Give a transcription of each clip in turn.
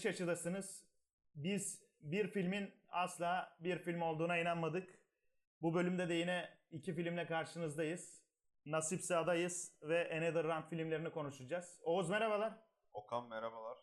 Geniş açıdasınız. Biz bir filmin asla bir film olduğuna inanmadık. Bu bölümde de yine iki filmle karşınızdayız. Nasipse Adayız ve Another Round filmlerini konuşacağız. Oğuz merhabalar. Okan merhabalar.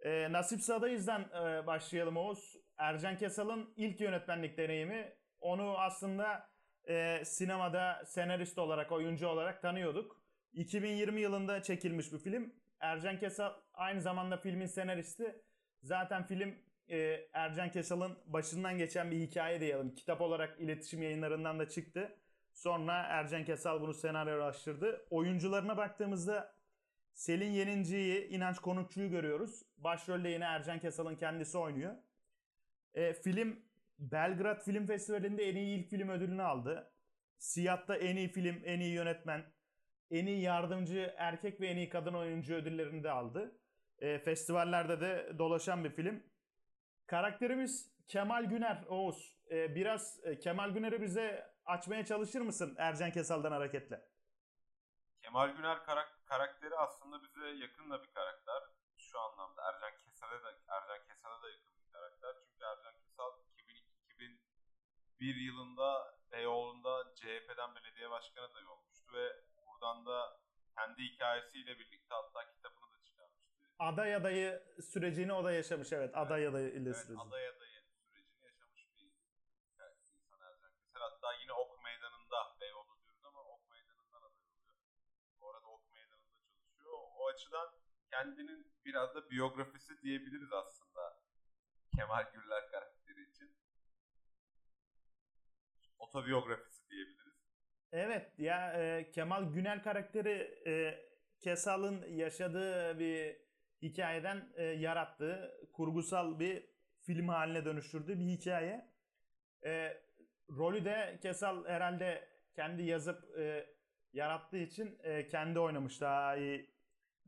Ee, Nasipse Adayız'dan e, başlayalım Oğuz. Ercan Kesal'ın ilk yönetmenlik deneyimi. Onu aslında e, sinemada senarist olarak, oyuncu olarak tanıyorduk. 2020 yılında çekilmiş bir film. Ercan Kesal aynı zamanda filmin senaristi. Zaten film e, Ercan Kesal'ın başından geçen bir hikaye diyelim. Kitap olarak iletişim yayınlarından da çıktı. Sonra Ercan Kesal bunu senaryolaştırdı. Oyuncularına baktığımızda Selin Yeninci'yi, İnanç Konukçu'yu görüyoruz. Başrolde yine Ercan Kesal'ın kendisi oynuyor. E, film Belgrad Film Festivali'nde en iyi ilk film ödülünü aldı. Siyah'ta en iyi film, en iyi yönetmen, en iyi yardımcı erkek ve en iyi kadın oyuncu ödüllerini de aldı. E, festivallerde de dolaşan bir film. Karakterimiz Kemal Güner Oğuz. E, biraz e, Kemal Güner'i bize açmaya çalışır mısın Ercan Kesal'dan hareketle? Kemal Güner karak- karakteri aslında bize yakın da bir karakter. Şu anlamda Ercan Kesal'e de Ercan Kesal'e da yakın bir karakter. Çünkü Ercan Kesal 2002-2001 yılında Beyoğlu'nda CHP'den belediye başkanı adayı olmuştu ve buradan da kendi hikayesiyle birlikte hatta kitabını da çıkarmıştı. Aday adayı sürecini o da yaşamış evet. Aday adayı ile Evet, süreci. aday adayı sürecini yaşamış bir evet, insan Ercan Kesal. Hatta yine Ok Meydanı'nda Beyoğlu diyoruz ama Ok Meydanı'ndan aday oluyor. Bu arada Ok Meydanı'nda çalışıyor. O açıdan kendinin biraz da biyografisi diyebiliriz aslında Kemal Gürler karakteri için. Otobiyografisi diyebiliriz. Evet ya e, Kemal Günel karakteri e, Kesal'ın yaşadığı bir hikayeden e, yarattığı kurgusal bir film haline dönüştürdüğü bir hikaye. E, rolü de Kesal herhalde kendi yazıp e, yarattığı için e, kendi oynamış daha iyi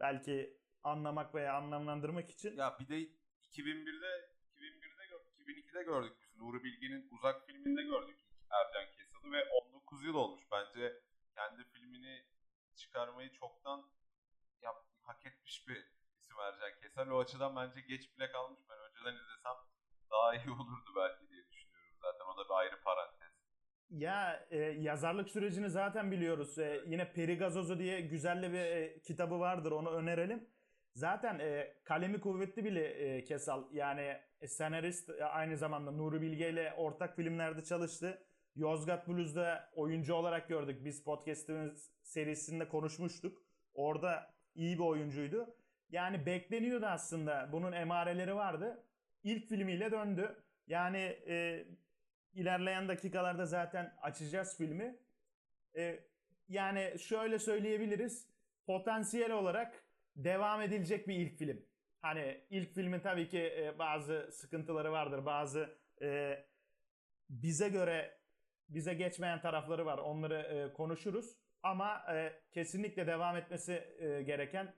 belki anlamak veya anlamlandırmak için. Ya bir de 2001'de 2001'de gör- 2002'de gördük biz Nuri Bilge'nin Uzak filminde gördük ilk Ercan Kesal'ı ve 19 yıl olmuş. Bence kendi filmini çıkarmayı çoktan yap, hak etmiş bir isim Ercan Kesal. O açıdan bence geç bile kalmış. Ben önceden izlesem daha iyi olurdu belki diye düşünüyorum zaten. O da bir ayrı parantez. Ya e, yazarlık sürecini zaten biliyoruz. E, yine Peri Gazozu diye güzel bir e, kitabı vardır onu önerelim. Zaten e, kalemi kuvvetli bile e, Kesal. Yani e, senarist e, aynı zamanda Nuri Bilge ile ortak filmlerde çalıştı. Yozgat Blues'da oyuncu olarak gördük. Biz podcast'imiz serisinde konuşmuştuk. Orada iyi bir oyuncuydu. Yani bekleniyordu aslında. Bunun emareleri vardı. İlk filmiyle döndü. Yani e, ilerleyen dakikalarda zaten açacağız filmi. Ee, yani şöyle söyleyebiliriz. Potansiyel olarak devam edilecek bir ilk film. Hani ilk filmin tabii ki e, bazı sıkıntıları vardır. Bazı e, bize göre bize geçmeyen tarafları var. Onları e, konuşuruz. Ama e, kesinlikle devam etmesi e, gereken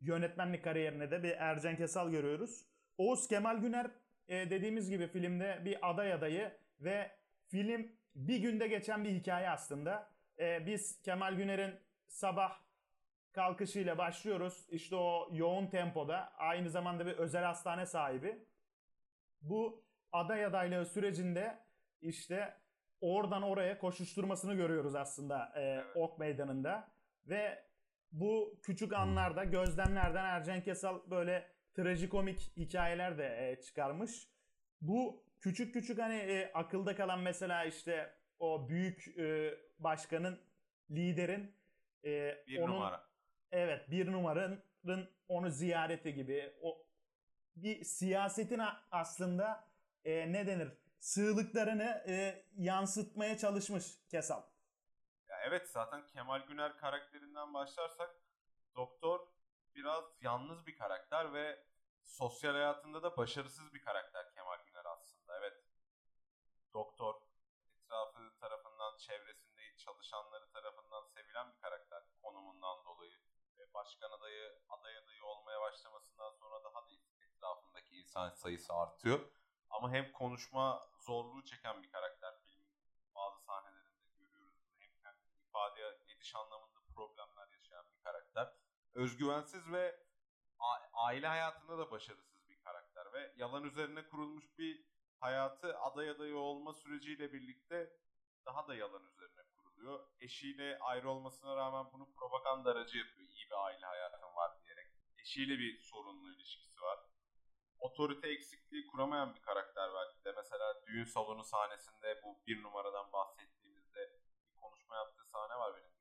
yönetmenlik kariyerine de bir Ercan Kesal görüyoruz. Oğuz Kemal Güner e, dediğimiz gibi filmde bir aday adayı ve film bir günde geçen bir hikaye aslında. E, biz Kemal Güner'in sabah kalkışıyla başlıyoruz. İşte o yoğun tempoda aynı zamanda bir özel hastane sahibi. Bu aday adaylığı sürecinde işte oradan oraya koşuşturmasını görüyoruz aslında e, Ok Meydanı'nda. Ve bu küçük anlarda, gözlemlerden Ercan Kesal böyle trajikomik hikayeler de e, çıkarmış. Bu küçük küçük hani e, akılda kalan mesela işte o büyük e, başkanın, liderin e, Bir onun, numara. Evet bir numaranın onu ziyareti gibi. O bir siyasetin aslında e, ne denir? Sığlıklarını e, yansıtmaya çalışmış Kesal. Evet zaten Kemal Güner karakterinden başlarsak doktor biraz yalnız bir karakter ve sosyal hayatında da başarısız bir karakter Kemal Güner aslında. Evet doktor etrafı tarafından çevresinde çalışanları tarafından sevilen bir karakter konumundan dolayı ve başkan adayı aday adayı olmaya başlamasından sonra daha da etrafındaki insan sayısı artıyor. Ama hem konuşma zorluğu çeken bir karakter filmin bazı sahnelerinde görüyoruz. bunu. Hem kendini ediş anlamında problemler yaşayan bir karakter. Özgüvensiz ve aile hayatında da başarısız bir karakter ve yalan üzerine kurulmuş bir hayatı aday adayı olma süreciyle birlikte daha da yalan üzerine kuruluyor. Eşiyle ayrı olmasına rağmen bunu propaganda aracı yapıyor. İyi bir aile hayatım var diyerek. Eşiyle bir sorunlu ilişkisi var. Otorite eksikliği kuramayan bir karakter belki de. Mesela düğün salonu sahnesinde bu bir numaradan bahsettiğimizde bir konuşma yaptığı sahne var benim.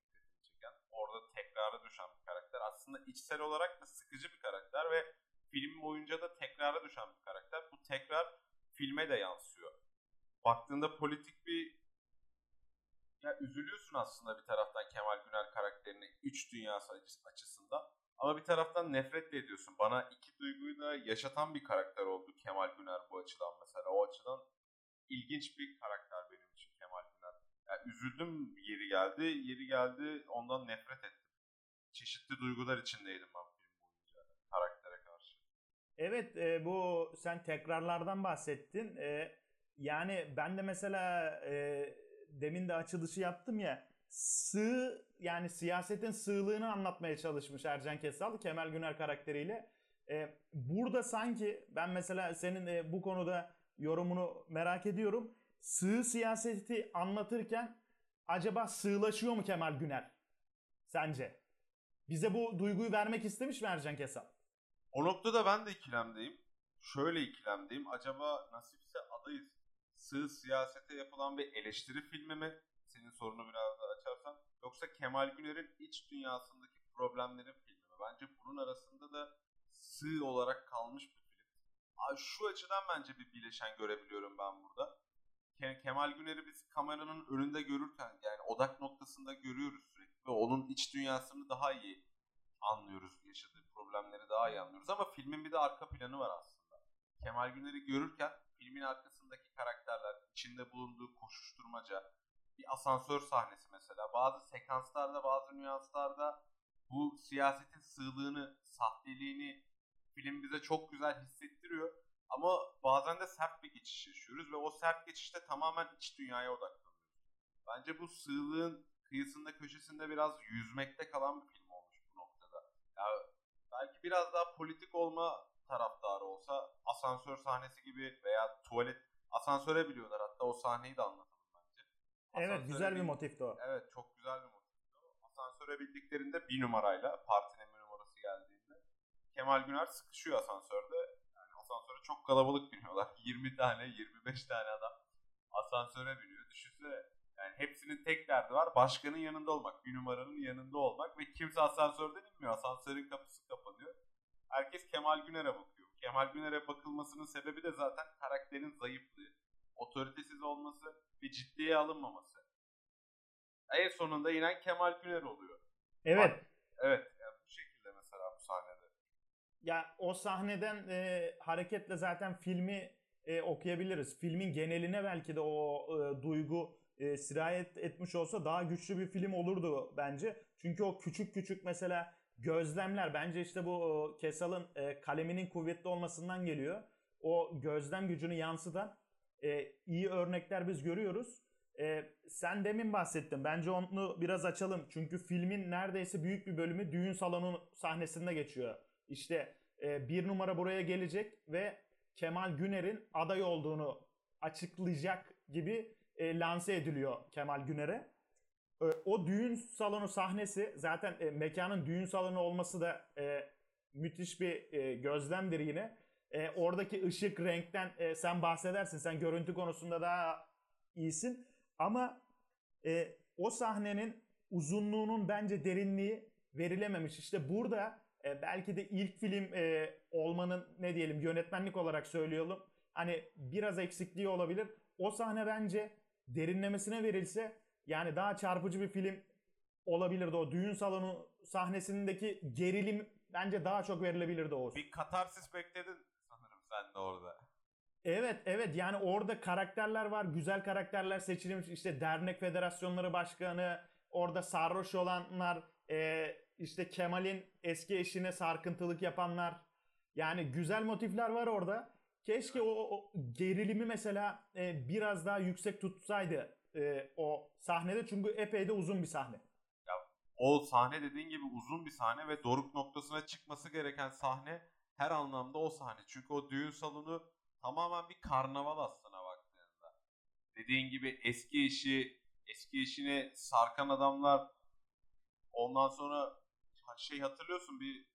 Orada tekrara düşen bir karakter. Aslında içsel olarak da sıkıcı bir karakter ve film boyunca da tekrara düşen bir karakter. Bu tekrar filme de yansıyor. Baktığında politik bir ya üzülüyorsun aslında bir taraftan Kemal Güner karakterini üç dünyası açısından. Ama bir taraftan nefret de ediyorsun. Bana iki duyguyu da yaşatan bir karakter oldu Kemal Güner bu açıdan mesela. O açıdan ilginç bir karakter benim. Yani üzüldüm yeri geldi. Yeri geldi ondan nefret ettim. Çeşitli duygular içindeydim ben film boyunca karaktere karşı. Evet e, bu sen tekrarlardan bahsettin. E, yani ben de mesela e, demin de açılışı yaptım ya sığ yani siyasetin sığlığını anlatmaya çalışmış Ercan Kesal Kemal Güner karakteriyle. Ee, burada sanki ben mesela senin e, bu konuda yorumunu merak ediyorum. Sığ siyaseti anlatırken acaba sığlaşıyor mu Kemal Güner? Sence? Bize bu duyguyu vermek istemiş mi Ercan Kesal? O noktada ben de ikilemdeyim. Şöyle ikilemdeyim. Acaba nasipse adayız. Sığ siyasete yapılan bir eleştiri filmi mi? Senin sorunu biraz daha açarsan. Yoksa Kemal Güner'in iç dünyasındaki problemlerin filmi mi? Bence bunun arasında da sığ olarak kalmış bir film. Şu açıdan bence bir bileşen görebiliyorum ben burada. Kemal Güner'i biz kameranın önünde görürken yani odak noktasında görüyoruz sürekli ve onun iç dünyasını daha iyi anlıyoruz. Yaşadığı problemleri daha iyi anlıyoruz ama filmin bir de arka planı var aslında. Kemal Güner'i görürken filmin arkasındaki karakterler, içinde bulunduğu koşuşturmaca, bir asansör sahnesi mesela. Bazı sekanslarda, bazı nüanslarda bu siyasetin sığlığını, sahteliğini film bize çok güzel hissettiriyor. Ama bazen de sert bir geçiş yaşıyoruz ve o sert geçişte tamamen iç dünyaya odaklanıyoruz. Bence bu sığlığın kıyısında köşesinde biraz yüzmekte kalan bir film olmuş bu noktada. Ya belki biraz daha politik olma taraftarı olsa asansör sahnesi gibi veya tuvalet asansöre biliyorlar hatta o sahneyi de anlatalım bence. Asansöre evet güzel bir motifti o. Evet çok güzel bir motifti o. Asansöre bildiklerinde bir numarayla partinin bir numarası geldiğinde Kemal Güner sıkışıyor asansörde. Asansöre çok kalabalık biniyorlar. 20 tane 25 tane adam asansöre biniyor. Düşünsene yani hepsinin tek derdi var. Başkanın yanında olmak. Bir numaranın yanında olmak. Ve kimse asansörden inmiyor. Asansörün kapısı kapanıyor. Herkes Kemal Güner'e bakıyor. Kemal Güner'e bakılmasının sebebi de zaten karakterin zayıflığı. Otoritesiz olması ve ciddiye alınmaması. En sonunda inen Kemal Güner oluyor. Evet. Bak, evet. Yani bu şekilde mesela bu sahnede. Ya o sahneden e, hareketle zaten filmi e, okuyabiliriz. Filmin geneline belki de o e, duygu e, sirayet etmiş olsa daha güçlü bir film olurdu bence. Çünkü o küçük küçük mesela gözlemler bence işte bu Kesal'ın e, kaleminin kuvvetli olmasından geliyor. O gözlem gücünü yansıtan e, iyi örnekler biz görüyoruz. E, sen demin bahsettin. Bence onu biraz açalım. Çünkü filmin neredeyse büyük bir bölümü düğün salonu sahnesinde geçiyor. İşte e, bir numara buraya gelecek ve Kemal Güner'in aday olduğunu açıklayacak gibi e, lanse ediliyor Kemal Güner'e. E, o düğün salonu sahnesi zaten e, mekanın düğün salonu olması da e, müthiş bir e, gözlemdir yine. E, oradaki ışık, renkten e, sen bahsedersin. Sen görüntü konusunda daha iyisin. Ama e, o sahnenin uzunluğunun bence derinliği verilememiş. İşte burada e, belki de ilk film e, olmanın ne diyelim yönetmenlik olarak söylüyorum. Hani biraz eksikliği olabilir. O sahne bence derinlemesine verilse yani daha çarpıcı bir film olabilirdi o düğün salonu sahnesindeki gerilim bence daha çok verilebilirdi o. Bir katarsis bekledin sanırım sen de orada. Evet evet yani orada karakterler var güzel karakterler seçilmiş işte dernek federasyonları başkanı orada sarhoş olanlar e, işte Kemal'in eski eşine sarkıntılık yapanlar yani güzel motifler var orada. Keşke o, o gerilimi mesela e, biraz daha yüksek tutsaydı e, o sahnede çünkü epey de uzun bir sahne. Ya o sahne dediğin gibi uzun bir sahne ve doruk noktasına çıkması gereken sahne her anlamda o sahne. Çünkü o düğün salonu tamamen bir karnaval aslına baktığında. Dediğin gibi eski eşi, eski eşine sarkan adamlar ondan sonra şey hatırlıyorsun bir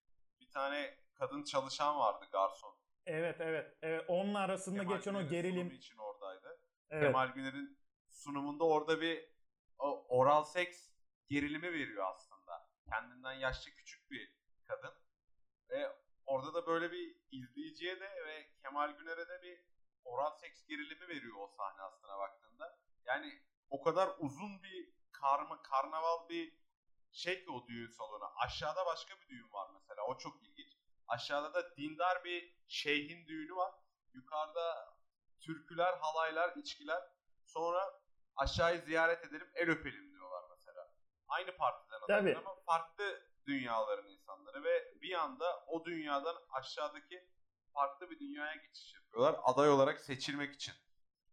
bir tane kadın çalışan vardı garson. Evet evet. evet. Onun arasında Kemal geçen o Güner'in gerilim. sunumu için oradaydı. Evet. Kemal Güner'in sunumunda orada bir o oral seks gerilimi veriyor aslında. Kendinden yaşça küçük bir kadın. Ve orada da böyle bir izleyiciye de ve Kemal Güner'e de bir oral seks gerilimi veriyor o sahne aslına baktığında. Yani o kadar uzun bir karma, karnaval bir şey ki o düğün salonu. Aşağıda başka bir düğün var mesela. O çok ilginç. Aşağıda da dindar bir şeyhin düğünü var. Yukarıda türküler, halaylar, içkiler. Sonra aşağıyı ziyaret edelim, el öpelim diyorlar mesela. Aynı partiden adamlar ama farklı dünyaların insanları ve bir anda o dünyadan aşağıdaki farklı bir dünyaya geçiş yapıyorlar aday olarak seçilmek için.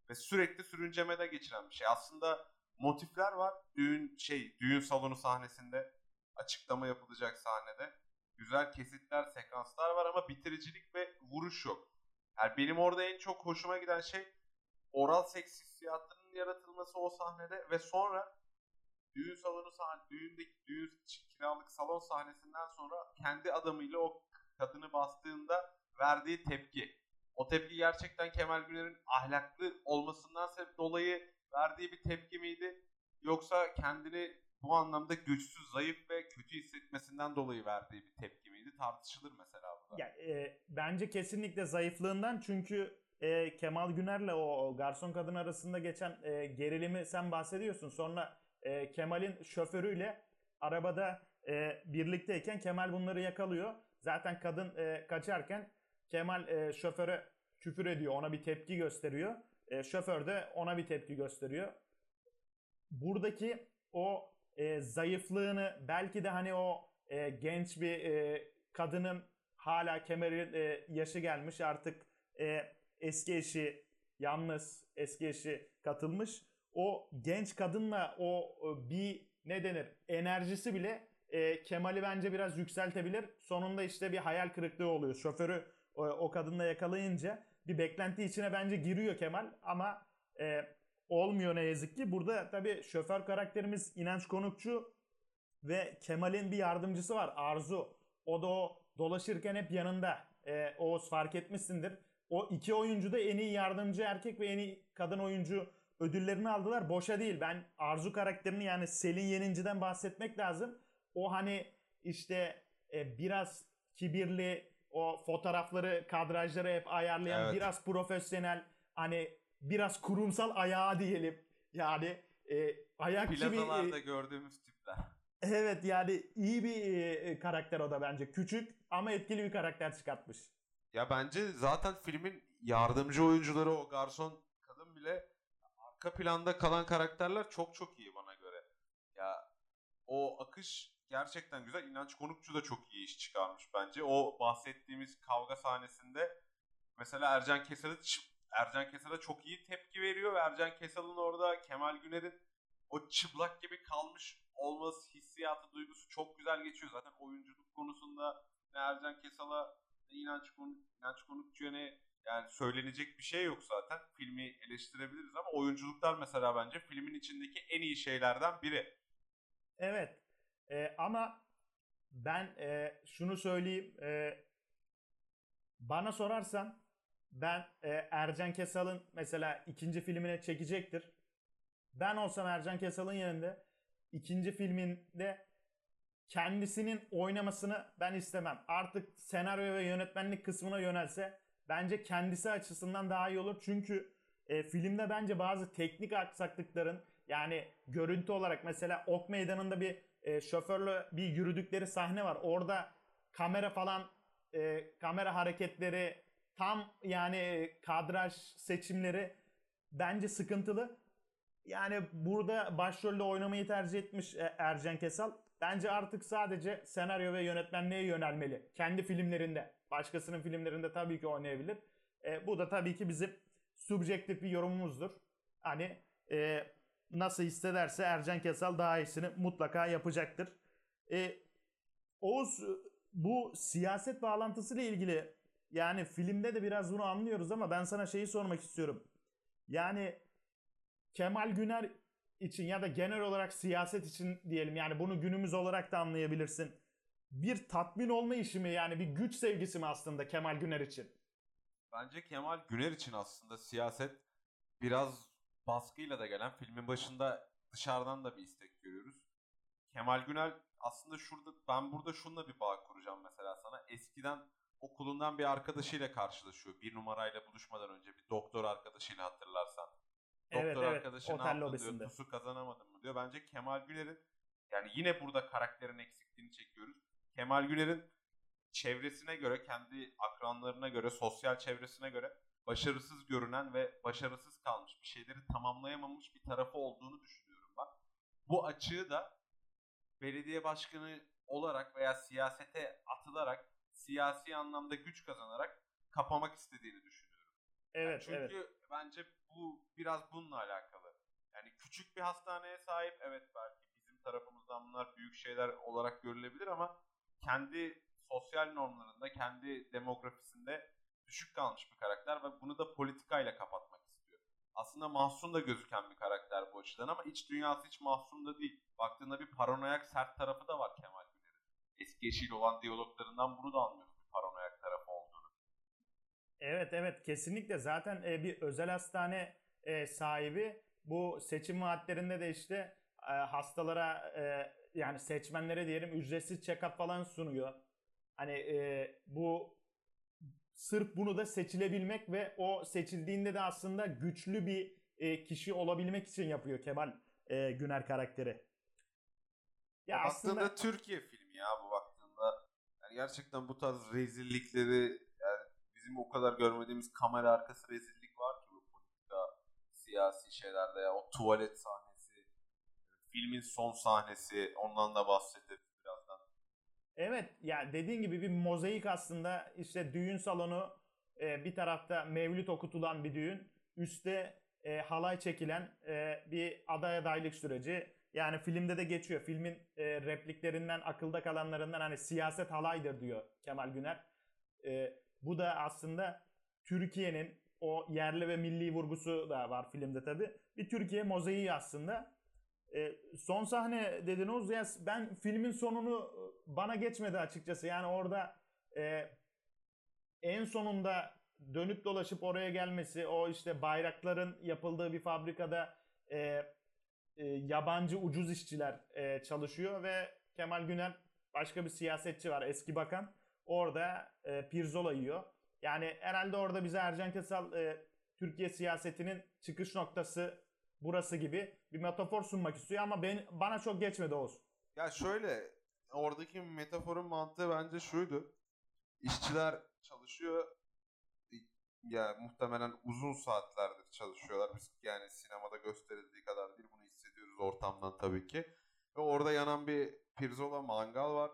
Ve sürekli sürüncemede geçiren bir şey. Aslında motifler var. Düğün şey düğün salonu sahnesinde açıklama yapılacak sahnede. Güzel kesitler, sekanslar var ama bitiricilik ve vuruş yok. Yani benim orada en çok hoşuma giden şey oral seks hissiyatının yaratılması o sahnede ve sonra düğün salonu sahne, düğündeki düğün kiralık salon sahnesinden sonra kendi adamıyla o kadını bastığında verdiği tepki. O tepki gerçekten Kemal Güner'in ahlaklı olmasından sebep dolayı verdiği bir tepki miydi? Yoksa kendini bu anlamda güçsüz, zayıf ve kötü hissetmesinden dolayı verdiği bir tepki miydi? Tartışılır mesela burada. Ya, e, bence kesinlikle zayıflığından çünkü e, Kemal Güner'le o, o garson kadın arasında geçen e, gerilimi sen bahsediyorsun. Sonra e, Kemal'in şoförüyle arabada e, birlikteyken Kemal bunları yakalıyor. Zaten kadın e, kaçarken Kemal e, şoföre küfür ediyor. Ona bir tepki gösteriyor. E, şoför de ona bir tepki gösteriyor. Buradaki o e, zayıflığını belki de hani o e, genç bir e, kadının hala Kemal'in e, yaşı gelmiş artık e, eski eşi yalnız eski eşi katılmış. O genç kadınla o e, bir ne denir enerjisi bile e, Kemal'i bence biraz yükseltebilir. Sonunda işte bir hayal kırıklığı oluyor. Şoförü o, o kadınla yakalayınca bir beklenti içine bence giriyor Kemal ama e, olmuyor ne yazık ki. Burada tabii şoför karakterimiz İnanç Konukçu ve Kemal'in bir yardımcısı var Arzu. O da o dolaşırken hep yanında. E, Oğuz fark etmişsindir. O iki oyuncu da en iyi yardımcı erkek ve en iyi kadın oyuncu ödüllerini aldılar. Boşa değil. Ben Arzu karakterini yani Selin Yeninci'den bahsetmek lazım. O hani işte e, biraz kibirli o fotoğrafları, kadrajları hep ayarlayan Evet. biraz profesyonel hani biraz kurumsal ayağı diyelim. Yani e, bir... Plazalarda e, gördüğümüz tipler. Evet yani iyi bir e, karakter o da bence. Küçük ama etkili bir karakter çıkartmış. Ya bence zaten filmin yardımcı oyuncuları o garson kadın bile arka planda kalan karakterler çok çok iyi bana göre. Ya o akış gerçekten güzel. İnanç Konukçu da çok iyi iş çıkarmış bence. O bahsettiğimiz kavga sahnesinde mesela Ercan Kesal'ı Ercan Kesal'a çok iyi tepki veriyor ve Ercan Kesal'ın orada Kemal Güner'in o çıplak gibi kalmış olması hissiyatı duygusu çok güzel geçiyor. Zaten oyunculuk konusunda ne Ercan Kesal'a ne İnanç, Konuk, İnanç Konukçu'ya ne yani söylenecek bir şey yok zaten. Filmi eleştirebiliriz ama oyunculuklar mesela bence filmin içindeki en iyi şeylerden biri. Evet E, ama ben e, şunu söyleyeyim. E, bana sorarsan ben e, Ercan Kesal'ın mesela ikinci filmine çekecektir. Ben olsam Ercan Kesal'ın yerinde ikinci filminde kendisinin oynamasını ben istemem. Artık senaryo ve yönetmenlik kısmına yönelse bence kendisi açısından daha iyi olur. Çünkü e, filmde bence bazı teknik aksaklıkların yani görüntü olarak mesela Ok Meydanı'nda bir e, şoförle bir yürüdükleri sahne var. Orada kamera falan e, kamera hareketleri tam yani e, kadraj seçimleri bence sıkıntılı. Yani burada başrolde oynamayı tercih etmiş e, Ercan Kesal. Bence artık sadece senaryo ve yönetmenliğe yönelmeli. Kendi filmlerinde. Başkasının filmlerinde tabii ki oynayabilir. E, bu da tabii ki bizim subjektif bir yorumumuzdur. Hani e, nasıl hissederse Ercan Kesal daha iyisini mutlaka yapacaktır. E, Oğuz bu siyaset bağlantısıyla ilgili yani filmde de biraz bunu anlıyoruz ama ben sana şeyi sormak istiyorum. Yani Kemal Güner için ya da genel olarak siyaset için diyelim yani bunu günümüz olarak da anlayabilirsin. Bir tatmin olma işi mi yani bir güç sevgisi mi aslında Kemal Güner için? Bence Kemal Güner için aslında siyaset biraz baskıyla da gelen filmin başında dışarıdan da bir istek görüyoruz. Kemal Güner aslında şurada ben burada şunla bir bağ kuracağım mesela sana. Eskiden okulundan bir arkadaşıyla karşılaşıyor. Bir numarayla buluşmadan önce bir doktor arkadaşıyla hatırlarsan. Evet, Doktor evet, arkadaşı ne otel yaptın lobisinde. diyor. Tusu kazanamadın mı diyor. Bence Kemal Güner'in yani yine burada karakterin eksikliğini çekiyoruz. Kemal Güner'in çevresine göre, kendi akranlarına göre, sosyal çevresine göre başarısız görünen ve başarısız kalmış, bir şeyleri tamamlayamamış bir tarafı olduğunu düşünüyorum ben. Bu açığı da belediye başkanı olarak veya siyasete atılarak, siyasi anlamda güç kazanarak kapamak istediğini düşünüyorum. Evet Çünkü evet. bence bu biraz bununla alakalı. Yani küçük bir hastaneye sahip evet belki bizim tarafımızdan bunlar büyük şeyler olarak görülebilir ama kendi sosyal normlarında, kendi demografisinde düşük kalmış bir karakter ve bunu da politikayla kapatmak istiyor. Aslında mahzun da gözüken bir karakter bu açıdan ama iç dünyası hiç mahzun da değil. Baktığında bir paranoyak sert tarafı da var Kemal Güner'in. Eski eşiyle olan diyaloglarından bunu da anlıyoruz bir paranoyak tarafı olduğunu. Evet evet kesinlikle zaten e, bir özel hastane e, sahibi bu seçim vaatlerinde de işte e, hastalara yani seçmenlere diyelim ücretsiz check-up falan sunuyor. Hani e, bu sırf bunu da seçilebilmek ve o seçildiğinde de aslında güçlü bir e, kişi olabilmek için yapıyor Kemal e, Güner karakteri. Ya baktığında aslında Türkiye filmi ya bu baktığında. Yani gerçekten bu tarz rezillikleri yani bizim o kadar görmediğimiz kamera arkası rezillik var ki bu politika, siyasi şeylerde ya o tuvalet sahnesi, filmin son sahnesi ondan da birazdan. Evet yani dediğin gibi bir mozaik aslında. İşte düğün salonu e, bir tarafta mevlüt okutulan bir düğün üstte e, halay çekilen e, bir aday adaylık süreci. Yani filmde de geçiyor. Filmin e, repliklerinden akılda kalanlarından hani siyaset halaydır diyor Kemal Güner. E, bu da aslında Türkiye'nin o yerli ve milli vurgusu da var filmde tabi bir Türkiye mozaiği aslında e, son sahne dediniz ya ben filmin sonunu e, bana geçmedi açıkçası. Yani orada e, en sonunda dönüp dolaşıp oraya gelmesi, o işte bayrakların yapıldığı bir fabrikada e, e, yabancı ucuz işçiler e, çalışıyor ve Kemal Güner başka bir siyasetçi var eski bakan. Orada e, pirzola yiyor. Yani herhalde orada bize Ercan Kesal e, Türkiye siyasetinin çıkış noktası burası gibi bir metafor sunmak istiyor ama ben bana çok geçmedi Oğuz. Ya şöyle oradaki metaforun mantığı bence şuydu. İşçiler çalışıyor ya muhtemelen uzun saatlerdir çalışıyorlar. Biz yani sinemada gösterildiği kadar değil bunu hissediyoruz ortamdan tabii ki. Ve orada yanan bir pirzola mangal var.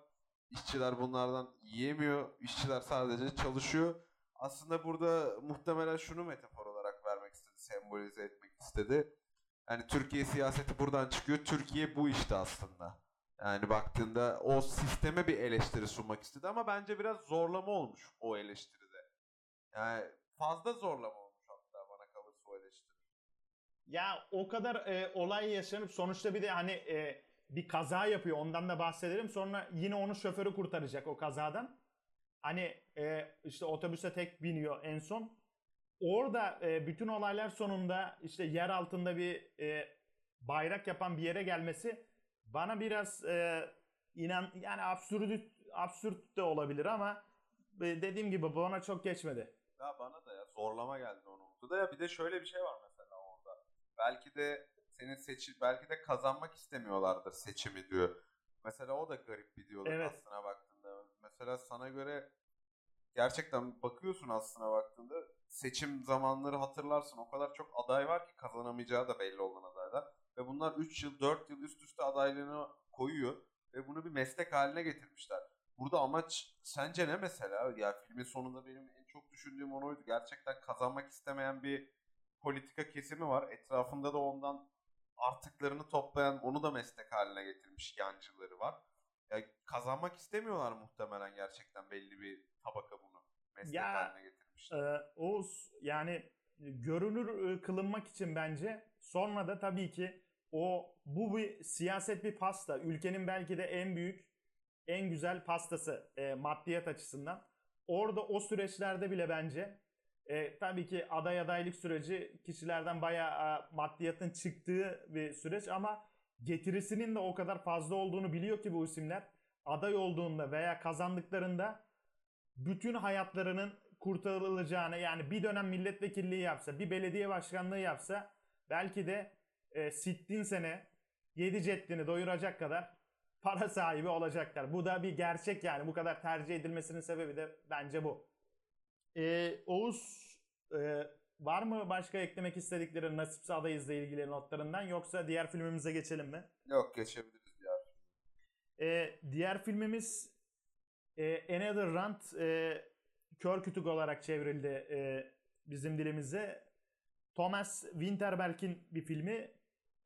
İşçiler bunlardan yiyemiyor. İşçiler sadece çalışıyor. Aslında burada muhtemelen şunu metafor olarak vermek istedi, sembolize etmek istedi. Yani Türkiye siyaseti buradan çıkıyor. Türkiye bu işte aslında. Yani baktığında o sisteme bir eleştiri sunmak istedi ama bence biraz zorlama olmuş o eleştiride. Yani fazla zorlama olmuş hatta bana kalırsa o eleştiri. Ya o kadar e, olay yaşanıp sonuçta bir de hani e, bir kaza yapıyor ondan da bahsedelim. Sonra yine onu şoförü kurtaracak o kazadan. Hani e, işte otobüse tek biniyor en son. Orada e, bütün olaylar sonunda işte yer altında bir e, bayrak yapan bir yere gelmesi bana biraz e, inan yani absürt absürt de olabilir ama e, dediğim gibi bana çok geçmedi. Ya bana da ya zorlama geldi o noktada. Ya bir de şöyle bir şey var mesela orada. Belki de senin seçi belki de kazanmak istemiyorlardır seçimi diyor. Mesela o da garip bir diyalog Evet. aslına baktığında. Mesela sana göre gerçekten bakıyorsun aslına baktığında seçim zamanları hatırlarsın. O kadar çok aday var ki kazanamayacağı da belli olan adaylar. Ve bunlar 3 yıl 4 yıl üst üste adaylığını koyuyor. Ve bunu bir meslek haline getirmişler. Burada amaç sence ne mesela? Ya filmin sonunda benim en çok düşündüğüm onu oydu. Gerçekten kazanmak istemeyen bir politika kesimi var. Etrafında da ondan artıklarını toplayan onu da meslek haline getirmiş yancıları var. Ya kazanmak istemiyorlar muhtemelen gerçekten belli bir tabaka bunu. meslek Ya, haline getirmişti. Ee, Oğuz yani görünür e, kılınmak için bence sonra da tabii ki o bu bir siyaset bir pasta. Ülkenin belki de en büyük en güzel pastası e, maddiyat açısından. Orada o süreçlerde bile bence e, tabii ki aday adaylık süreci kişilerden bayağı e, maddiyatın çıktığı bir süreç ama getirisinin de o kadar fazla olduğunu biliyor ki bu isimler aday olduğunda veya kazandıklarında bütün hayatlarının kurtarılacağını yani bir dönem milletvekilliği yapsa, bir belediye başkanlığı yapsa belki de e, sittin sene 7 ceddini doyuracak kadar para sahibi olacaklar. Bu da bir gerçek yani. Bu kadar tercih edilmesinin sebebi de bence bu. E, Oğuz e, var mı başka eklemek istedikleri Nasipse adayızla ilgili notlarından yoksa diğer filmimize geçelim mi? Yok geçebiliriz ya. E, diğer filmimiz e, Another Rant e, kör kütük olarak çevrildi e, bizim dilimize. Thomas Winterberg'in bir filmi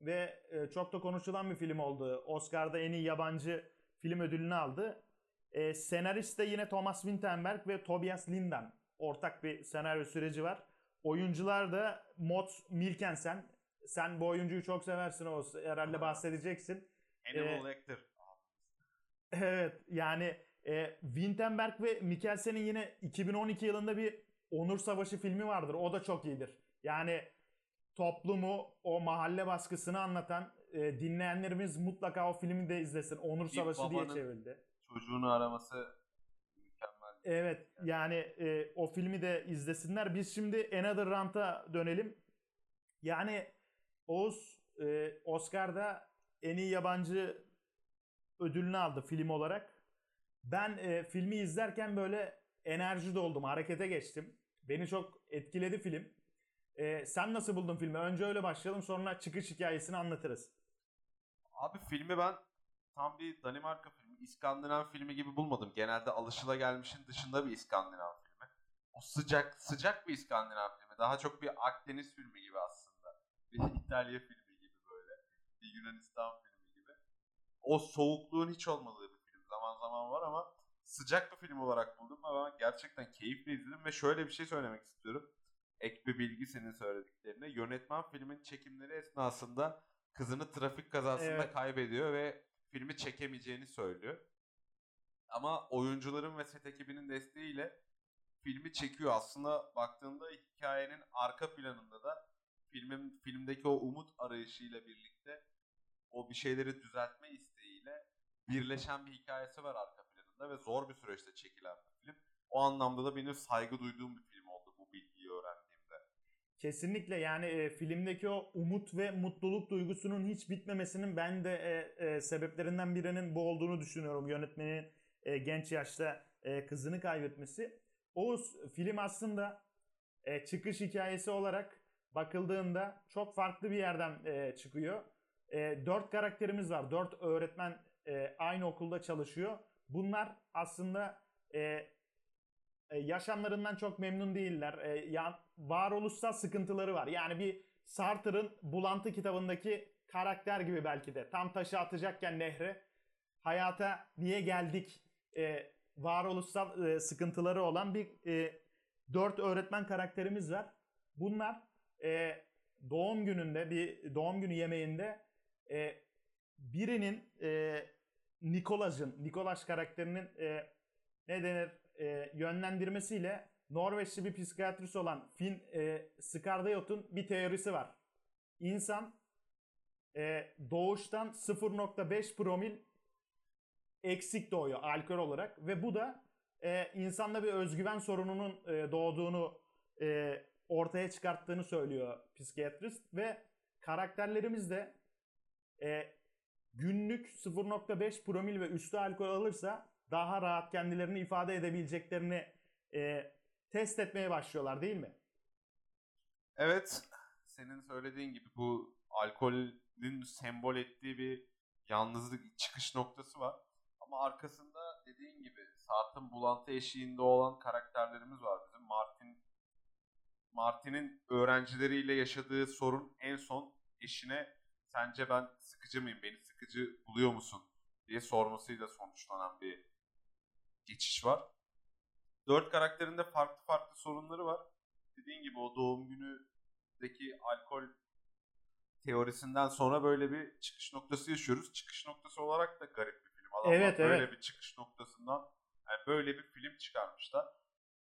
ve e, çok da konuşulan bir film oldu. Oscar'da en iyi yabancı film ödülünü aldı. E, senarist de yine Thomas Winterberg ve Tobias Lindan. Ortak bir senaryo süreci var. Oyuncular da Mats Mikkelsen. Sen bu oyuncuyu çok seversin o herhalde bahsedeceksin. Hannibal Ee, Lecter. Evet yani e, Winterberg ve Mikkelsen'in yine 2012 yılında bir Onur Savaşı filmi vardır. O da çok iyidir. Yani toplumu, o mahalle baskısını anlatan e, dinleyenlerimiz mutlaka o filmi de izlesin. Onur Bir Savaşı diye çevrildi. Çocuğunu araması mükemmel. Evet yani e, o filmi de izlesinler. Biz şimdi Another Round'a dönelim. Yani Oğuz e, Oscar'da en iyi yabancı ödülünü aldı film olarak. Ben e, filmi izlerken böyle enerji doldum, harekete geçtim. Beni çok etkiledi film. E, sen nasıl buldun filmi? Önce öyle başlayalım sonra çıkış hikayesini anlatırız. Abi filmi ben tam bir Danimarka filmi, İskandinav filmi gibi bulmadım. Genelde alışılagelmişin dışında bir İskandinav filmi. O sıcak sıcak bir İskandinav filmi. Daha çok bir Akdeniz filmi gibi aslında. Bir İtalya filmi gibi böyle. Bir Yunanistan filmi gibi. O soğukluğun hiç olmadığı bir. Zaman var ama sıcak bir film olarak buldum ve ben gerçekten keyifle izledim ve şöyle bir şey söylemek istiyorum. Ek bir bilgi senin söylediklerine. Yönetmen filmin çekimleri esnasında kızını trafik kazasında Evet. kaybediyor ve filmi çekemeyeceğini söylüyor. Ama oyuncuların ve set ekibinin desteğiyle filmi çekiyor. Aslında baktığında hikayenin arka planında da filmin filmdeki o umut arayışıyla birlikte o bir şeyleri düzeltme isteğiyle birleşen bir hikayesi var arka planında ve zor bir süreçte çekilen bir film. O anlamda da benim saygı duyduğum bir film oldu bu bilgiyi öğrendiğimde. Kesinlikle yani e, filmdeki o umut ve mutluluk duygusunun hiç bitmemesinin ben de e, e, sebeplerinden birinin bu olduğunu düşünüyorum. Yönetmenin e, genç yaşta e, kızını kaybetmesi. Oğuz film aslında e, çıkış hikayesi olarak bakıldığında çok farklı bir yerden e, çıkıyor. E, dört karakterimiz var. Dört öğretmen e, aynı okulda çalışıyor. Bunlar aslında e, e, yaşamlarından çok memnun değiller. E, ya, varoluşsal sıkıntıları var. Yani bir Sartre'ın Bulantı kitabındaki karakter gibi belki de. Tam taşı atacakken nehre hayata niye geldik e, varoluşsal e, sıkıntıları olan bir e, dört öğretmen karakterimiz var. Bunlar e, doğum gününde bir doğum günü yemeğinde e, birinin e, Nikolaj'ın, Nikolaj karakterinin e, ne denir e, yönlendirmesiyle Norveçli bir psikiyatrist olan Finn e, Skardayot'un bir teorisi var. İnsan e, doğuştan 0.5 promil eksik doğuyor alkol olarak ve bu da e, insanda bir özgüven sorununun e, doğduğunu e, ortaya çıkarttığını söylüyor psikiyatrist ve karakterlerimiz de e, günlük 0.5 promil ve üstü alkol alırsa daha rahat kendilerini ifade edebileceklerini e, test etmeye başlıyorlar değil mi? Evet, senin söylediğin gibi bu alkolün sembol ettiği bir yalnızlık çıkış noktası var. Ama arkasında dediğin gibi Sartre'ın bulantı eşiğinde olan karakterlerimiz var bizim. Martin Martin'in öğrencileriyle yaşadığı sorun en son eşine sence ben sıkıcı mıyım, beni sıkıcı buluyor musun diye sormasıyla sonuçlanan bir geçiş var. dört karakterin de farklı farklı sorunları var. Dediğin gibi o doğum günündeki alkol teorisinden sonra böyle bir çıkış noktası yaşıyoruz. Çıkış noktası olarak da garip bir film. Adamlar Evet, böyle evet. bir çıkış noktasından yani böyle bir film çıkarmışlar.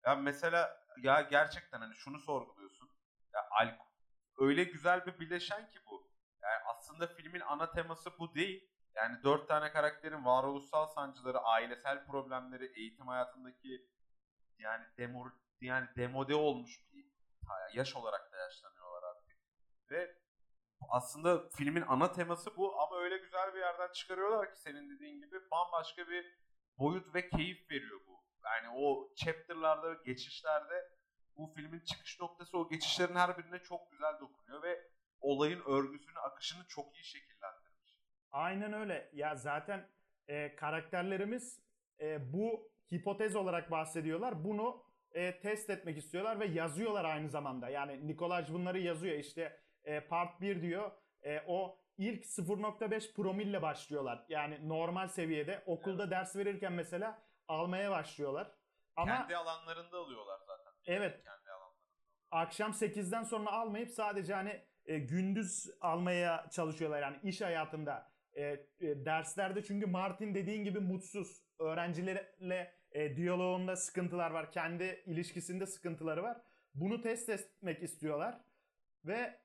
Ya mesela ya gerçekten hani şunu sorguluyorsun. Ya alkol öyle güzel bir bileşen ki bu. Aslında filmin ana teması bu değil. Yani dört tane karakterin varoluşsal sancıları, ailesel problemleri, eğitim hayatındaki yani demor yani demode olmuş bir yaş olarak da yaşlanıyorlar artık. Ve aslında filmin ana teması bu ama öyle güzel bir yerden çıkarıyorlar ki senin dediğin gibi bambaşka bir boyut ve keyif veriyor bu. Yani o chapter'larda, geçişlerde bu filmin çıkış noktası o geçişlerin her birine çok güzel dokunuyor ve olayın örgüsünü, akışını çok iyi şekillendirmiş. Aynen öyle. Ya zaten e, karakterlerimiz e, bu hipotez olarak bahsediyorlar. Bunu e, test etmek istiyorlar ve yazıyorlar aynı zamanda. Yani Nikolaj bunları yazıyor. İşte e, part 1 diyor. E, o ilk 0.5 promille başlıyorlar. Yani normal seviyede okulda ders verirken mesela almaya başlıyorlar. Ama Kendi alanlarında alıyorlar zaten. Evet. Kendi alanlarında. akşam 8'den sonra almayıp sadece hani e, gündüz almaya çalışıyorlar yani iş hayatında. E, e, derslerde çünkü Martin dediğin gibi mutsuz. Öğrencilerle e, diyaloğunda sıkıntılar var. Kendi ilişkisinde sıkıntıları var. Bunu test etmek istiyorlar. Ve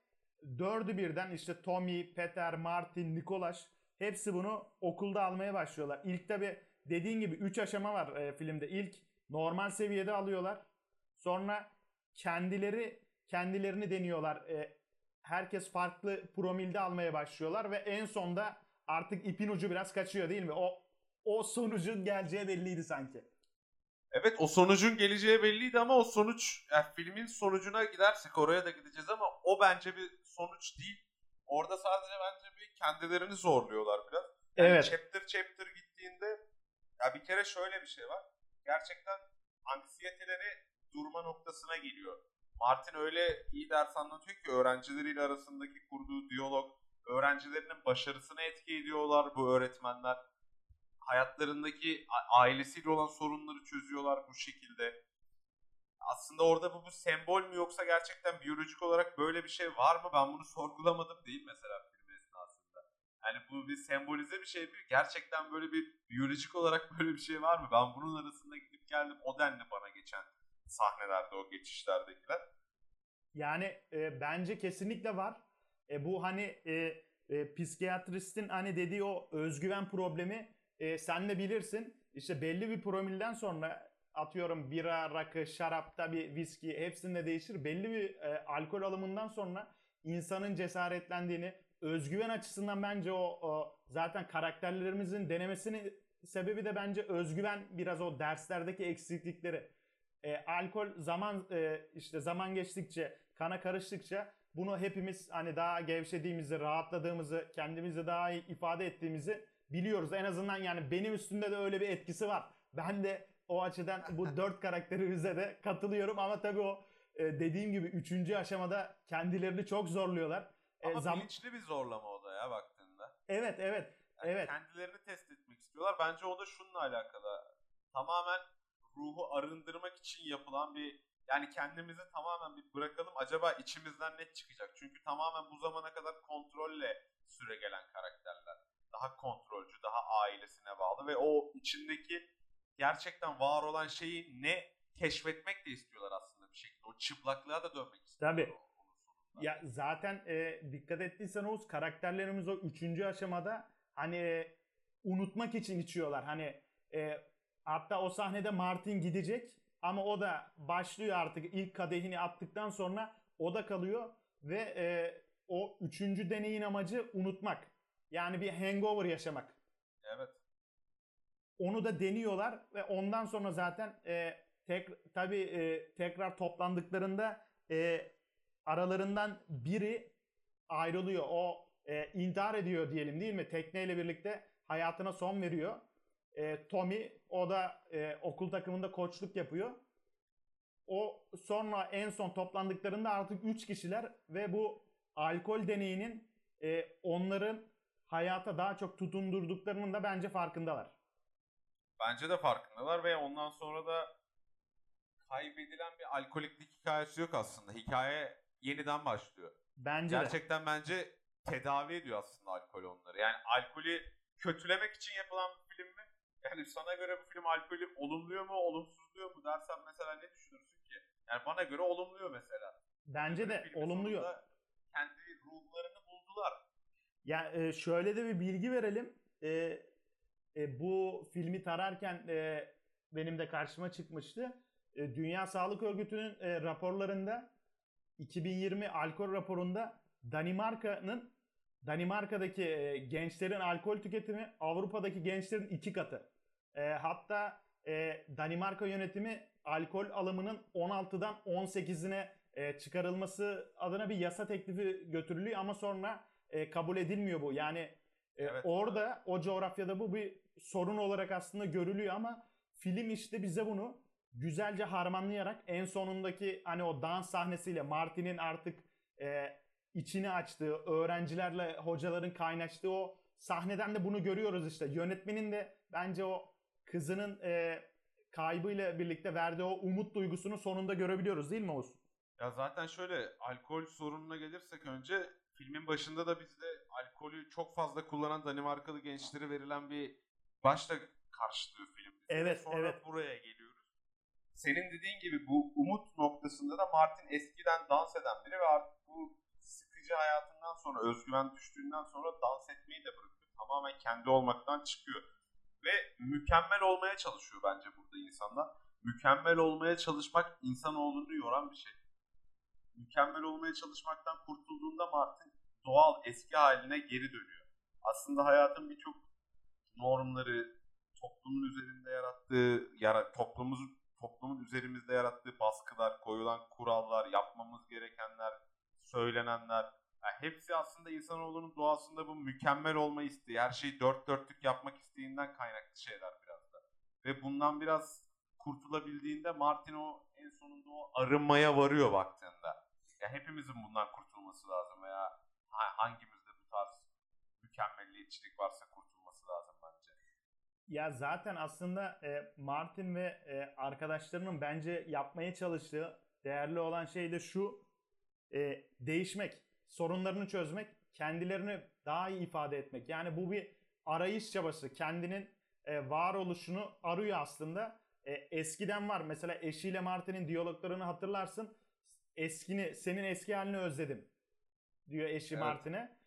dördü birden işte Tommy, Peter, Martin, Nikolaş hepsi bunu okulda almaya başlıyorlar. İlk tabi dediğin gibi 3 aşama var e, filmde. İlk normal seviyede alıyorlar. Sonra kendileri kendilerini deniyorlar. E, herkes farklı promilde almaya başlıyorlar ve en sonda artık ipin ucu biraz kaçıyor değil mi? O o sonucun geleceği belliydi sanki. Evet o sonucun geleceği belliydi ama o sonuç yani filmin sonucuna gidersek oraya da gideceğiz ama o bence bir sonuç değil. Orada sadece bence bir kendilerini zorluyorlar biraz. Yani Evet. Chapter chapter gittiğinde ya bir kere şöyle bir şey var. Gerçekten anksiyeteleri durma noktasına geliyor. Martin öyle iyi ders anlatıyor ki öğrencileriyle arasındaki kurduğu diyalog, öğrencilerinin başarısına etki ediyorlar bu öğretmenler. Hayatlarındaki ailesiyle olan sorunları çözüyorlar bu şekilde. Aslında orada bu, bu sembol mü yoksa gerçekten biyolojik olarak böyle bir şey var mı? Ben bunu sorgulamadım değil mesela film esnasında. Yani bu bir sembolize bir şey mi? Gerçekten böyle bir biyolojik olarak böyle bir şey var mı? Ben bunun arasında gidip geldim. O denli bana geçen sahnelerde o geçişlerdekiler. Yani e, bence kesinlikle var. E, bu hani e, e, psikiyatristin hani dediği o özgüven problemi e, sen de bilirsin. İşte belli bir promilden sonra atıyorum bira, rakı, şarap tabi viski hepsinde değişir. Belli bir e, alkol alımından sonra insanın cesaretlendiğini özgüven açısından bence o, o zaten karakterlerimizin denemesinin sebebi de bence özgüven biraz o derslerdeki eksiklikleri. E, alkol zaman e, işte zaman geçtikçe kana karıştıkça bunu hepimiz hani daha gevşediğimizi, rahatladığımızı, kendimizi daha iyi ifade ettiğimizi biliyoruz. En azından yani benim üstümde de öyle bir etkisi var. Ben de o açıdan bu dört karakterimize de katılıyorum ama tabii o e, dediğim gibi üçüncü aşamada kendilerini çok zorluyorlar. E, Ama zam- bilinçli bir zorlama o da ya baktığında. evet evet Yani Evet. Kendilerini test etmek istiyorlar. Bence o da şununla alakalı. Tamamen ruhu arındırmak için yapılan bir yani kendimizi tamamen bir bırakalım. Acaba içimizden ne çıkacak? Çünkü tamamen bu zamana kadar kontrolle süre gelen karakterler. Daha kontrolcü, daha ailesine bağlı ve o içindeki gerçekten var olan şeyi ne keşfetmek de istiyorlar aslında bir şekilde. O çıplaklığa da dönmek istiyorlar. Tabii. Ya zaten e, dikkat ettiysen Oğuz karakterlerimiz o üçüncü aşamada hani e, unutmak için içiyorlar. Hani e, hatta o sahnede Martin gidecek ama o da başlıyor artık ilk kadehini attıktan sonra o da kalıyor ve e, o üçüncü deneyin amacı unutmak. Yani bir hangover yaşamak. Evet. Onu da deniyorlar ve ondan sonra zaten e, tek tabii e, tekrar toplandıklarında e, aralarından biri ayrılıyor. O e, intihar ediyor diyelim değil mi? Tekneyle birlikte hayatına son veriyor. E, Tommy o da e, okul takımında koçluk yapıyor. O sonra en son toplandıklarında artık 3 kişiler ve bu alkol deneyinin e, onların hayata daha çok tutundurduklarının da bence farkındalar. Bence de farkındalar ve ondan sonra da kaybedilen bir alkoliklik hikayesi yok aslında. Hikaye yeniden başlıyor. Bence de. Gerçekten bence tedavi ediyor aslında alkol onları. Yani alkolü kötülemek için yapılan bir film mi? Yani sana göre bu film alkolü olumluyor mu, olumsuzluyor mu dersen mesela ne düşünürsün ki? Yani bana göre olumluyor mesela. Bence de Filmin olumluyor. Kendi ruhlarını buldular. Ya e, şöyle de bir bilgi verelim. E, e, bu filmi tararken e, benim de karşıma çıkmıştı. E, Dünya Sağlık Örgütü'nün e, raporlarında 2020 alkol raporunda Danimarka'nın Danimarka'daki e, gençlerin alkol tüketimi Avrupa'daki gençlerin iki katı. E, hatta e, Danimarka yönetimi alkol alımının 16'dan 18'ine e, çıkarılması adına bir yasa teklifi götürülüyor ama sonra e, kabul edilmiyor bu. Yani e, Evet. orada o coğrafyada bu bir sorun olarak aslında görülüyor ama film işte bize bunu güzelce harmanlayarak en sonundaki hani o dans sahnesiyle Martin'in artık e, içini açtığı, öğrencilerle hocaların kaynaştığı o sahneden de bunu görüyoruz işte. Yönetmenin de bence o kızının e, kaybıyla birlikte verdiği o umut duygusunu sonunda görebiliyoruz değil mi Oğuz? Ya zaten şöyle alkol sorununa gelirsek önce filmin başında da bizde alkolü çok fazla kullanan Danimarkalı gençlere verilen bir başta karşılığı film. Evet, Sonra evet. buraya geliyoruz. Senin dediğin gibi bu umut noktasında da Martin eskiden dans eden biri ve artık bu sıkıcı hayatından sonra özgüven düştüğünden sonra dans etmeyi de bırakıyor. Tamamen kendi olmaktan çıkıyor. Ve mükemmel olmaya çalışıyor bence burada insanlar. Mükemmel olmaya çalışmak insanoğlunu yoran bir şey mükemmel olmaya çalışmaktan kurtulduğunda Martin doğal eski haline geri dönüyor. Aslında hayatın birçok normları, toplumun üzerinde yarattığı, yara, toplumumuz, toplumun üzerimizde yarattığı baskılar, koyulan kurallar, yapmamız gerekenler, söylenenler, yani hepsi aslında insanoğlunun doğasında bu mükemmel olma isteği, her şeyi dört dörtlük yapmak isteğinden kaynaklı şeyler biraz da. Ve bundan biraz kurtulabildiğinde Martin o en sonunda o arınmaya varıyor baktığında. Ya hepimizin bundan kurtulması lazım veya ha- hangimizde bu tarz mükemmelliyetçilik varsa kurtulması lazım bence. Ya zaten aslında e, Martin ve e, arkadaşlarının bence yapmaya çalıştığı değerli olan şey de şu. e, değişmek, sorunlarını çözmek, kendilerini daha iyi ifade etmek. Yani bu bir arayış çabası. Kendinin e, varoluşunu arıyor aslında. E, eskiden var. Mesela eşiyle Martin'in diyaloglarını hatırlarsın. Eskini, senin eski halini özledim diyor eşi Evet. Martin'e.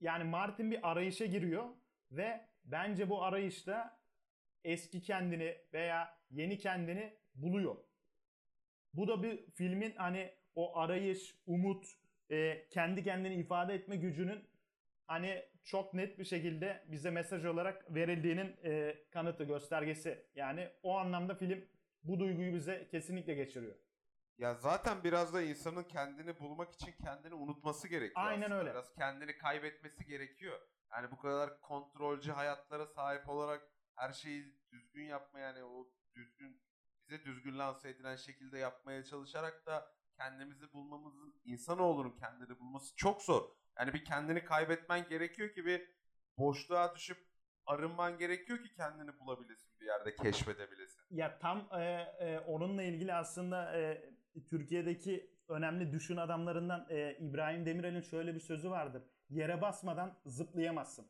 Yani Martin bir arayışa giriyor ve bence bu arayışta eski kendini veya yeni kendini buluyor. Bu da bir filmin hani o arayış, umut, e, kendi kendini ifade etme gücünün hani çok net bir şekilde bize mesaj olarak verildiğinin e, kanıtı, göstergesi. Yani o anlamda film bu duyguyu bize kesinlikle geçiriyor. Ya zaten biraz da insanın kendini bulmak için kendini unutması gerekiyor Aynen aslında. öyle. Biraz kendini kaybetmesi gerekiyor. Yani bu kadar kontrolcü hayatlara sahip olarak her şeyi düzgün yapma yani o düzgün bize düzgün lanse edilen şekilde yapmaya çalışarak da kendimizi bulmamızın insanoğlunun kendini bulması çok zor. Yani bir kendini kaybetmen gerekiyor ki bir boşluğa düşüp arınman gerekiyor ki kendini bulabilesin bir yerde keşfedebilesin. Ya tam e, e, onunla ilgili aslında e, Türkiye'deki önemli düşün adamlarından e, İbrahim Demirel'in şöyle bir sözü vardır. Yere basmadan zıplayamazsın.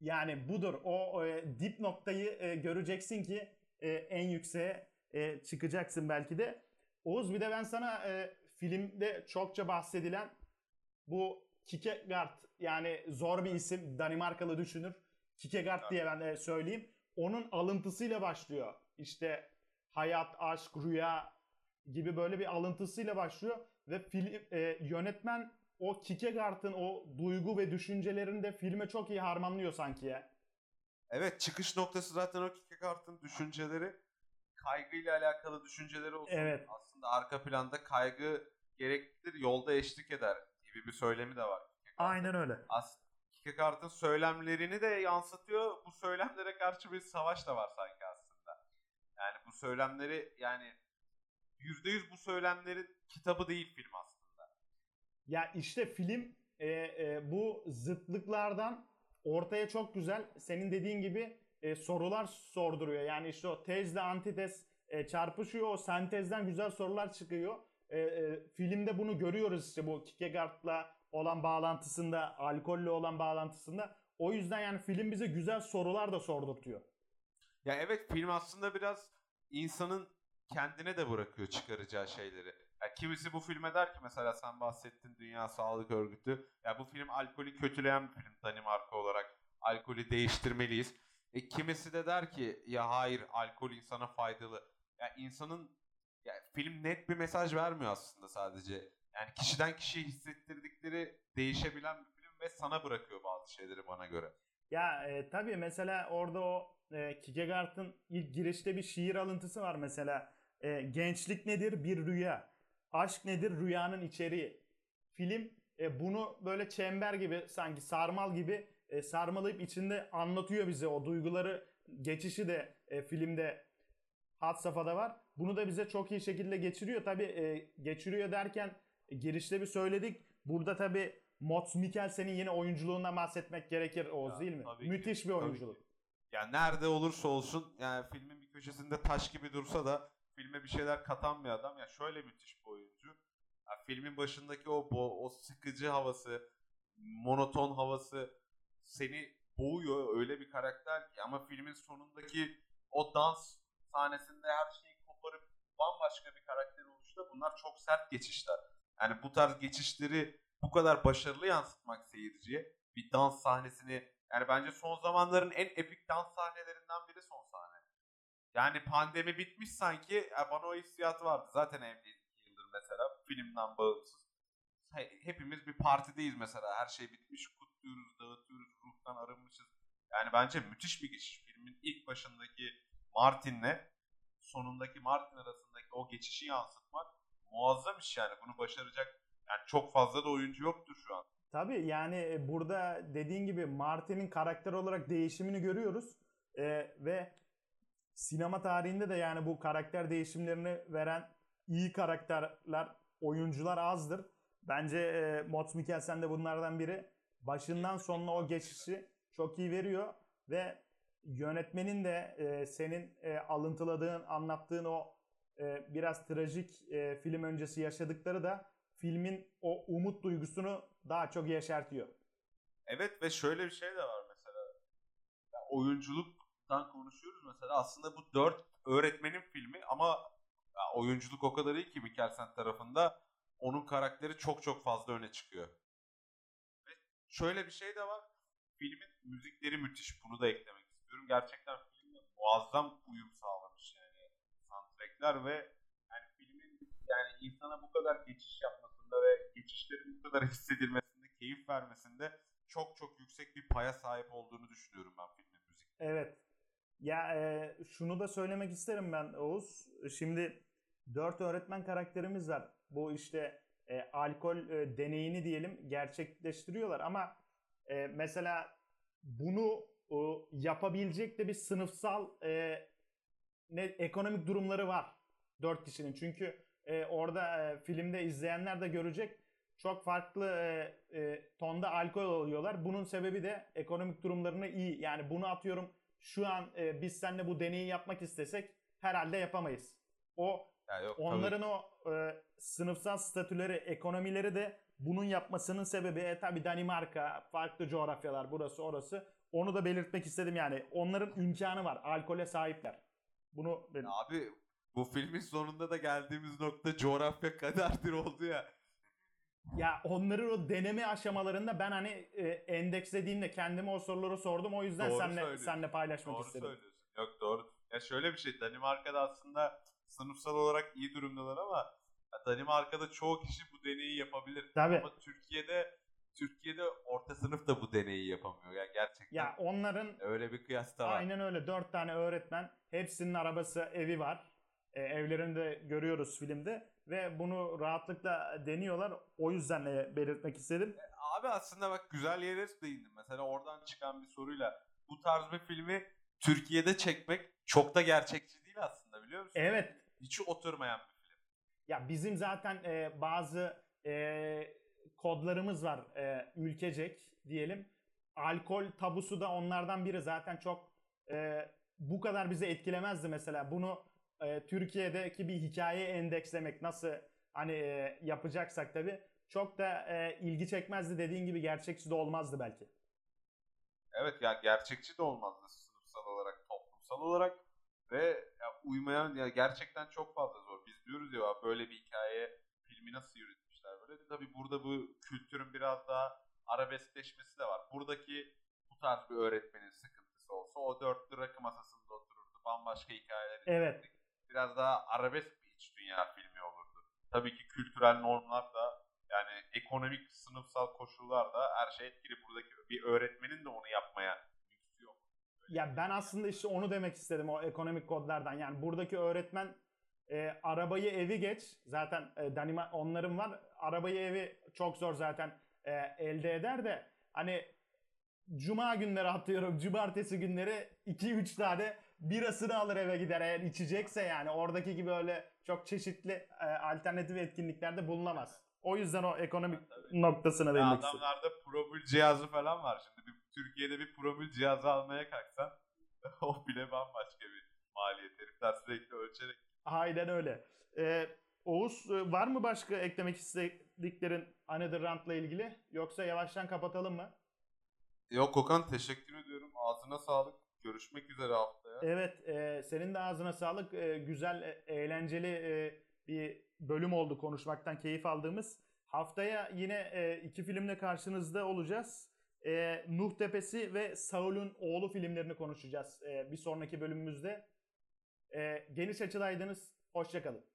Yani budur. O e, dip noktayı e, göreceksin ki e, en yükseğe e, çıkacaksın belki de. Oğuz bir de ben sana e, filmde çokça bahsedilen bu Kierkegaard yani zor bir isim Danimarkalı düşünür. Kierkegaard diye ben de söyleyeyim. Onun alıntısıyla başlıyor. İşte hayat, aşk, rüya gibi böyle bir alıntısıyla başlıyor ve film e, yönetmen o Kierkegaard'ın o duygu ve düşüncelerini de filme çok iyi harmanlıyor sanki ya. Evet çıkış noktası zaten o Kierkegaard'ın düşünceleri kaygıyla alakalı düşünceleri olsun. Evet. Aslında arka planda kaygı gereklidir, yolda eşlik eder gibi bir söylemi de var. Kierkegaard'ın. öyle. As Kierkegaard'ın söylemlerini de yansıtıyor. Bu söylemlere karşı bir savaş da var sanki aslında. Yani bu söylemleri yani %100 bu söylemlerin kitabı değil film aslında. Ya işte film e, e, bu zıtlıklardan ortaya çok güzel senin dediğin gibi e, sorular sorduruyor. Yani işte o tezle antitez e, çarpışıyor. O sentezden güzel sorular çıkıyor. E, e, filmde bunu görüyoruz işte bu Kierkegaard'la olan bağlantısında, alkolle olan bağlantısında. O yüzden yani film bize güzel sorular da sordurtuyor. Ya evet film aslında biraz insanın kendine de bırakıyor çıkaracağı şeyleri. Ya kimisi bu filme der ki mesela sen bahsettin Dünya Sağlık Örgütü. Ya bu film alkolü kötüleyen bir film Danimarka olarak. Alkolü değiştirmeliyiz. E, kimisi de der ki ya hayır alkol insana faydalı. Ya insanın ya film net bir mesaj vermiyor aslında sadece. Yani kişiden kişiye hissettirdikleri değişebilen bir film ve sana bırakıyor bazı şeyleri bana göre. Ya e, tabii mesela orada o e, Kierkegaard'ın ilk girişte bir şiir alıntısı var mesela. E, gençlik nedir? Bir rüya. Aşk nedir? Rüyanın içeriği. Film e, bunu böyle çember gibi sanki sarmal gibi e, sarmalayıp içinde anlatıyor bize o duyguları geçişi de e, filmde hat safhada var. Bunu da bize çok iyi şekilde geçiriyor. Tabii e, geçiriyor derken e, girişte bir söyledik. Burada tabii Mats Mikkelsen'in yine oyunculuğundan bahsetmek gerekir Oğuz Ya, değil mi? tabii ki, Müthiş bir oyunculuk. Yani nerede olursa olsun yani filmin bir köşesinde taş gibi dursa da filme bir şeyler katan bir adam. Ya şöyle müthiş bir oyuncu. Ya filmin başındaki o bo- o sıkıcı havası, monoton havası seni boğuyor öyle bir karakter ki ama filmin sonundaki o dans sahnesinde her şeyi koparıp bambaşka bir karakter oluştu. Bunlar çok sert geçişler. Yani bu tarz geçişleri bu kadar başarılı yansıtmak seyirciye bir dans sahnesini yani bence son zamanların en epik dans sahnelerinden biri son sahne. Yani pandemi bitmiş sanki ya bana o hissiyat vardı. Zaten evliyiz iki yıldır mesela filmden bağımsız. He- Hepimiz bir partideyiz mesela. Her şey bitmiş, kutluyoruz, dağıtıyoruz, ruhtan arınmışız. Yani bence müthiş bir geçiş. Filmin ilk başındaki Martin'le sonundaki Martin arasındaki o geçişi yansıtmak muazzam iş yani. Bunu başaracak yani çok fazla da oyuncu yoktur şu an. Tabii yani e, burada dediğin gibi Martin'in karakter olarak değişimini görüyoruz. Ee, ve sinema tarihinde de yani bu karakter değişimlerini veren iyi karakterler, oyuncular azdır. Bence e, Mats Mikkelsen de bunlardan biri. Başından sonuna o geçişi çok iyi veriyor ve yönetmenin de e, senin e, alıntıladığın, anlattığın o e, biraz trajik e, film öncesi yaşadıkları da filmin o umut duygusunu daha çok yeşertiyor. Evet ve şöyle bir şey de var mesela. Ya oyunculuktan konuşuyoruz mesela. Aslında bu dört öğretmenin filmi ama oyunculuk o kadar iyi ki Mikkelsen tarafında onun karakteri çok çok fazla öne çıkıyor. Şöyle bir şey de var. Filmin müzikleri müthiş. Bunu da eklemek istiyorum. Gerçekten filmle muazzam uyum sağlamış yani soundtrackler ve yani filmin yani insana bu kadar geçiş yapmasında ve geçişlerin bu kadar hissedilmesinde, keyif vermesinde çok çok yüksek bir paya sahip olduğunu düşünüyorum ben filmin müzik. Evet. Ya e, şunu da söylemek isterim ben Oğuz. Şimdi dört öğretmen karakterimiz var. Bu işte e, alkol e, deneyini diyelim gerçekleştiriyorlar ama e, mesela bunu e, yapabilecek de bir sınıfsal e, ne ekonomik durumları var dört kişinin. Çünkü e, orada e, filmde izleyenler de görecek çok farklı e, e, tonda alkol alıyorlar. Bunun sebebi de ekonomik durumlarını iyi. Yani bunu atıyorum şu an e, biz seninle bu deneyi yapmak istesek herhalde yapamayız. O Ya yok, tabii. onların o e, sınıfsal statüleri, ekonomileri de bunun yapmasının sebebi e, tabii Danimarka, farklı coğrafyalar, burası orası. Onu da belirtmek istedim yani. Onların imkanı var. Alkole sahipler. Bunu ben- Abi bu filmin sonunda da geldiğimiz nokta coğrafya kadardır oldu ya. Ya onların o deneme aşamalarında ben hani e, endekslediğimde kendime o soruları sordum. O yüzden Doğru söylüyorsun. seninle paylaşmak Doğru istedim. söylüyorsun. Yok doğru. Ya şöyle bir şey Danimarka'da aslında sınıfsal olarak iyi durumdalar ama Danimarka'da çoğu kişi bu deneyi yapabilir. Tabii. Ama Türkiye'de Türkiye'de orta sınıf da bu deneyi yapamıyor. Ya gerçekten Ya onların öyle bir kıyas da var. aynen öyle dört tane öğretmen hepsinin arabası evi var. E, evlerini de görüyoruz filmde ve bunu rahatlıkla deniyorlar. O yüzden e, belirtmek istedim. Abi aslında bak güzel yere değindim. Mesela oradan çıkan bir soruyla bu tarz bir filmi Türkiye'de çekmek çok da gerçekçi aslında biliyor musun? Evet Hiç oturmayan bir film. Ya bizim zaten e, bazı e, kodlarımız var e, ülkecek diyelim. Alkol tabusu da onlardan biri zaten çok e, bu kadar bizi etkilemezdi mesela. Bunu e, Türkiye'deki bir hikaye endekslemek nasıl hani e, yapacaksak tabii çok da e, ilgi çekmezdi dediğin gibi gerçekçi de olmazdı belki. Evet ya gerçekçi de olmazdı sınıfsal olarak, toplumsal olarak ve ya uymayan ya gerçekten çok fazla zor. Biz diyoruz ya böyle bir hikaye filmi nasıl yürütmüşler böyle. Tabii burada bu kültürün biraz daha arabeskleşmesi de var. Buradaki bu tarz bir öğretmenin sıkıntısı olsa o dörtlü rakı masasında otururdu. Bambaşka hikayeler Evet. izlerdik. Biraz daha arabesk bir iç dünya filmi olurdu. Tabii ki kültürel normlar da yani ekonomik, sınıfsal koşullar da her şey etkili. Buradaki bir öğretmenin de onu yapmaya Ya ben aslında işte onu demek istedim o ekonomik kodlardan. Yani buradaki öğretmen e, arabayı evi geç. Zaten e, Danima onların var. Arabayı evi çok zor zaten e, elde eder de hani cuma günleri atıyorum. Cumartesi günleri 2-3 tane birasını alır eve gider eğer içecekse yani. Oradaki gibi öyle çok çeşitli e, alternatif etkinliklerde bulunamaz. O yüzden o ekonomik Tabii. noktasına Ya istedim. adamlarda promil cihazı falan var. Şimdi Türkiye'de bir promil cihazı almaya kalksan o bile bambaşka bir maliyet. Herifler sürekli ölçerek. Aynen öyle. Ee, Oğuz e, var mı başka eklemek istediklerin Another Round'la ilgili? Yoksa yavaştan kapatalım mı? Yok Okan teşekkür ediyorum. Ağzına sağlık. Görüşmek üzere haftaya. Evet, e, senin de ağzına sağlık. E, güzel, e, eğlenceli e, bir bölüm oldu konuşmaktan keyif aldığımız. Haftaya yine e, iki filmle karşınızda olacağız. E, Nuh Tepesi ve Saul'un oğlu filmlerini konuşacağız e, bir sonraki bölümümüzde. E, geniş açıdaydınız. Hoşçakalın.